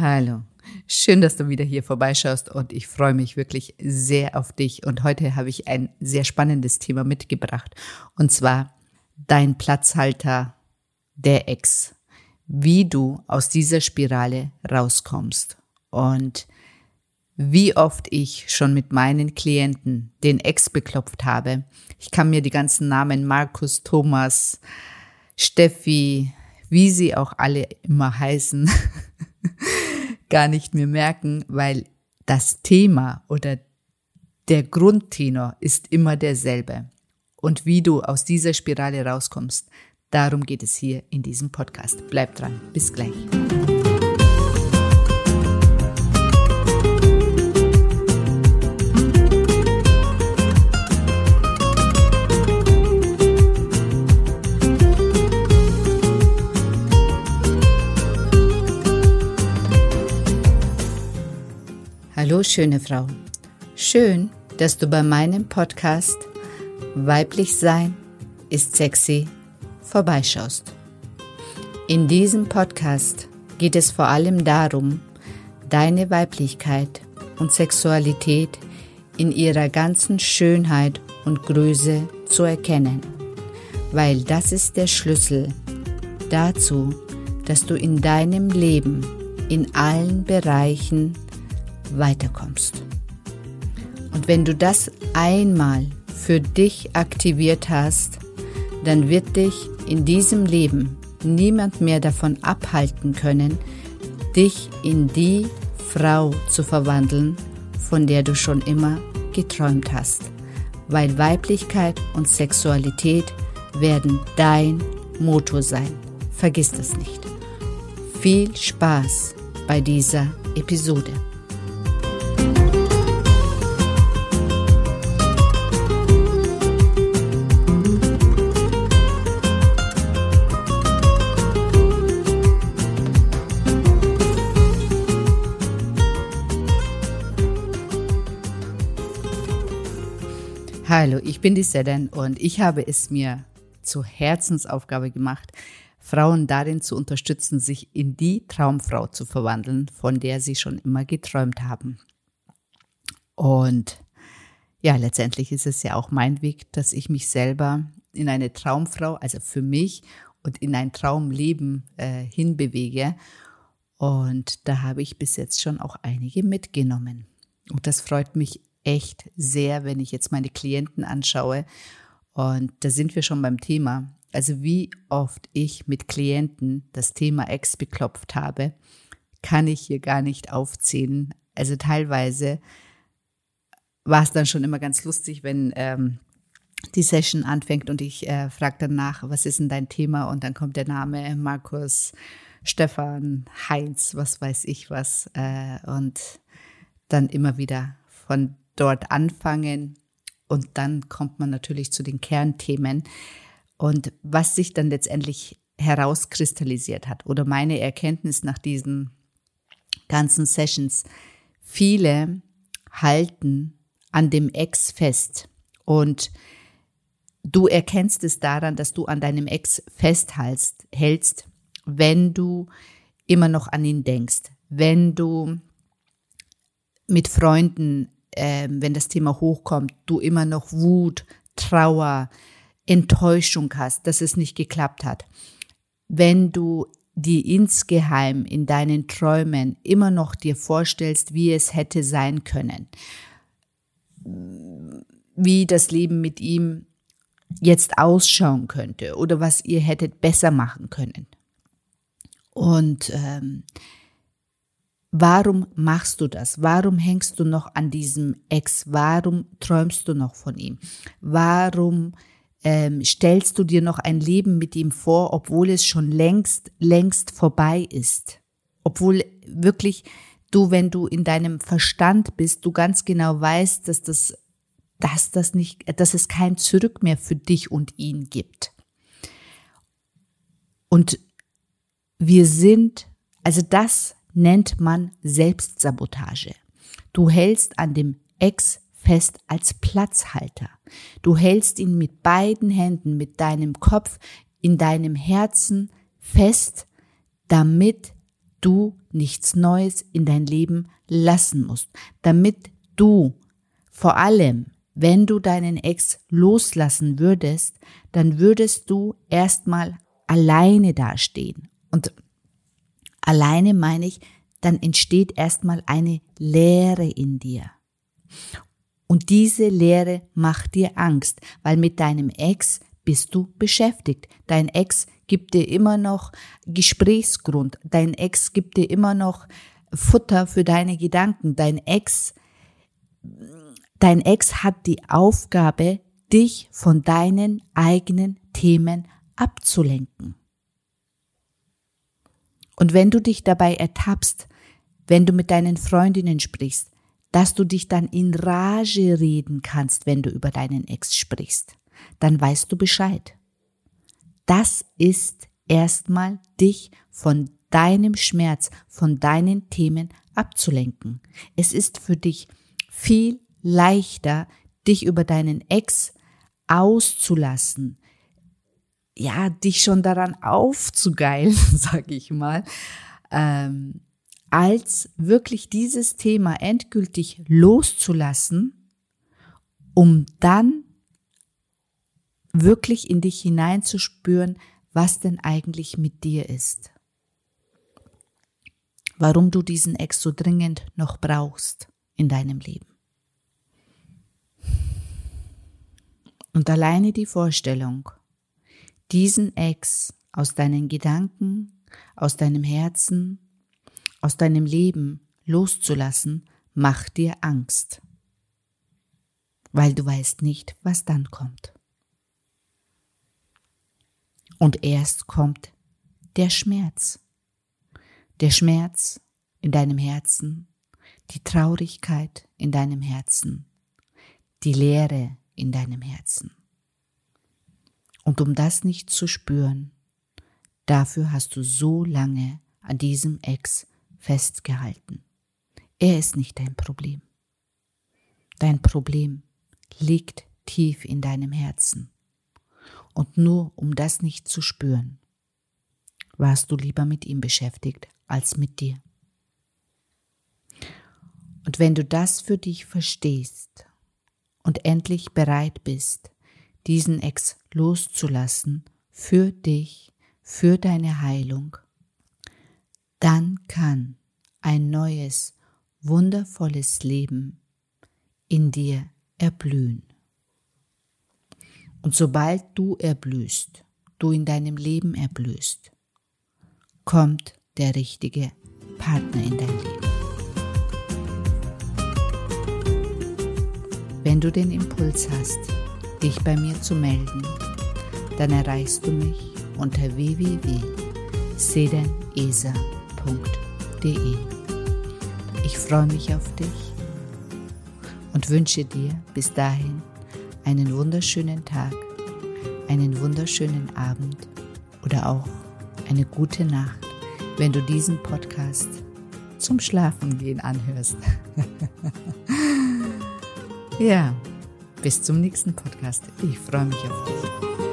Hallo. Schön, dass du wieder hier vorbeischaust und ich freue mich wirklich sehr auf dich. Und heute habe ich ein sehr spannendes Thema mitgebracht und zwar dein Platzhalter, der Ex. Wie du aus dieser Spirale rauskommst. Und wie oft ich schon mit meinen Klienten den Ex beklopft habe. Ich kann mir die ganzen Namen Markus, Thomas, Steffi, wie sie auch alle immer heißen, gar nicht mehr merken, weil das Thema oder der Grundtenor ist immer derselbe. Und wie du aus dieser Spirale rauskommst, darum geht es hier in diesem Podcast. Bleib dran. Bis gleich. Schöne Frau. Schön, dass du bei meinem Podcast Weiblich Sein ist sexy vorbeischaust. In diesem Podcast geht es vor allem darum, deine Weiblichkeit und Sexualität in ihrer ganzen Schönheit und Größe zu erkennen, weil das ist der Schlüssel dazu, dass du in deinem Leben in allen Bereichen weiterkommst. Und wenn du das einmal für dich aktiviert hast, dann wird dich in diesem Leben niemand mehr davon abhalten können, dich in die Frau zu verwandeln, von der du schon immer geträumt hast. Weil Weiblichkeit und Sexualität werden dein Motor sein. Vergiss das nicht. Viel Spaß bei dieser Episode. Hallo, ich bin die Sedan und ich habe es mir zur Herzensaufgabe gemacht, Frauen darin zu unterstützen, sich in die Traumfrau zu verwandeln, von der sie schon immer geträumt haben. Und ja, letztendlich ist es ja auch mein Weg, dass ich mich selber in eine Traumfrau, also für mich und in ein Traumleben äh, hinbewege. Und da habe ich bis jetzt schon auch einige mitgenommen. Und das freut mich echt sehr, wenn ich jetzt meine Klienten anschaue. Und da sind wir schon beim Thema. Also wie oft ich mit Klienten das Thema Ex beklopft habe, kann ich hier gar nicht aufzählen. Also teilweise war es dann schon immer ganz lustig, wenn ähm, die Session anfängt und ich äh, frage dann nach, was ist denn dein Thema? Und dann kommt der Name Markus, Stefan, Heinz, was weiß ich was. Äh, und dann immer wieder von dort anfangen und dann kommt man natürlich zu den Kernthemen und was sich dann letztendlich herauskristallisiert hat oder meine Erkenntnis nach diesen ganzen Sessions. Viele halten an dem Ex fest und du erkennst es daran, dass du an deinem Ex festhältst, hältst, wenn du immer noch an ihn denkst, wenn du mit Freunden äh, wenn das Thema hochkommt, du immer noch Wut, Trauer, Enttäuschung hast, dass es nicht geklappt hat. Wenn du die insgeheim in deinen Träumen immer noch dir vorstellst, wie es hätte sein können, wie das Leben mit ihm jetzt ausschauen könnte oder was ihr hättet besser machen können. Und ähm, Warum machst du das? Warum hängst du noch an diesem Ex? Warum träumst du noch von ihm? Warum ähm, stellst du dir noch ein Leben mit ihm vor, obwohl es schon längst, längst vorbei ist? Obwohl wirklich du, wenn du in deinem Verstand bist, du ganz genau weißt, dass das, dass das nicht, dass es kein Zurück mehr für dich und ihn gibt. Und wir sind, also das nennt man Selbstsabotage. Du hältst an dem Ex fest als Platzhalter. Du hältst ihn mit beiden Händen, mit deinem Kopf, in deinem Herzen fest, damit du nichts Neues in dein Leben lassen musst, damit du vor allem, wenn du deinen Ex loslassen würdest, dann würdest du erstmal alleine dastehen. Und alleine meine ich, dann entsteht erstmal eine Leere in dir. Und diese Leere macht dir Angst, weil mit deinem Ex bist du beschäftigt. Dein Ex gibt dir immer noch Gesprächsgrund. Dein Ex gibt dir immer noch Futter für deine Gedanken. Dein Ex, dein Ex hat die Aufgabe, dich von deinen eigenen Themen abzulenken. Und wenn du dich dabei ertappst, wenn du mit deinen Freundinnen sprichst, dass du dich dann in Rage reden kannst, wenn du über deinen Ex sprichst, dann weißt du Bescheid. Das ist erstmal dich von deinem Schmerz, von deinen Themen abzulenken. Es ist für dich viel leichter, dich über deinen Ex auszulassen, ja, dich schon daran aufzugeilen, sag ich mal, ähm, als wirklich dieses Thema endgültig loszulassen, um dann wirklich in dich hineinzuspüren, was denn eigentlich mit dir ist. Warum du diesen Ex so dringend noch brauchst in deinem Leben. Und alleine die Vorstellung, diesen Ex aus deinen Gedanken, aus deinem Herzen, aus deinem Leben loszulassen, macht dir Angst, weil du weißt nicht, was dann kommt. Und erst kommt der Schmerz. Der Schmerz in deinem Herzen, die Traurigkeit in deinem Herzen, die Leere in deinem Herzen. Und um das nicht zu spüren, dafür hast du so lange an diesem Ex festgehalten. Er ist nicht dein Problem. Dein Problem liegt tief in deinem Herzen. Und nur um das nicht zu spüren, warst du lieber mit ihm beschäftigt als mit dir. Und wenn du das für dich verstehst und endlich bereit bist, diesen Ex loszulassen für dich, für deine Heilung, dann kann ein neues, wundervolles Leben in dir erblühen. Und sobald du erblühst, du in deinem Leben erblühst, kommt der richtige Partner in dein Leben. Wenn du den Impuls hast, dich bei mir zu melden, dann erreichst du mich unter www.sedenesa.de. Ich freue mich auf dich und wünsche dir bis dahin einen wunderschönen Tag, einen wunderschönen Abend oder auch eine gute Nacht, wenn du diesen Podcast zum Schlafengehen anhörst. ja, bis zum nächsten Podcast. Ich freue mich auf dich.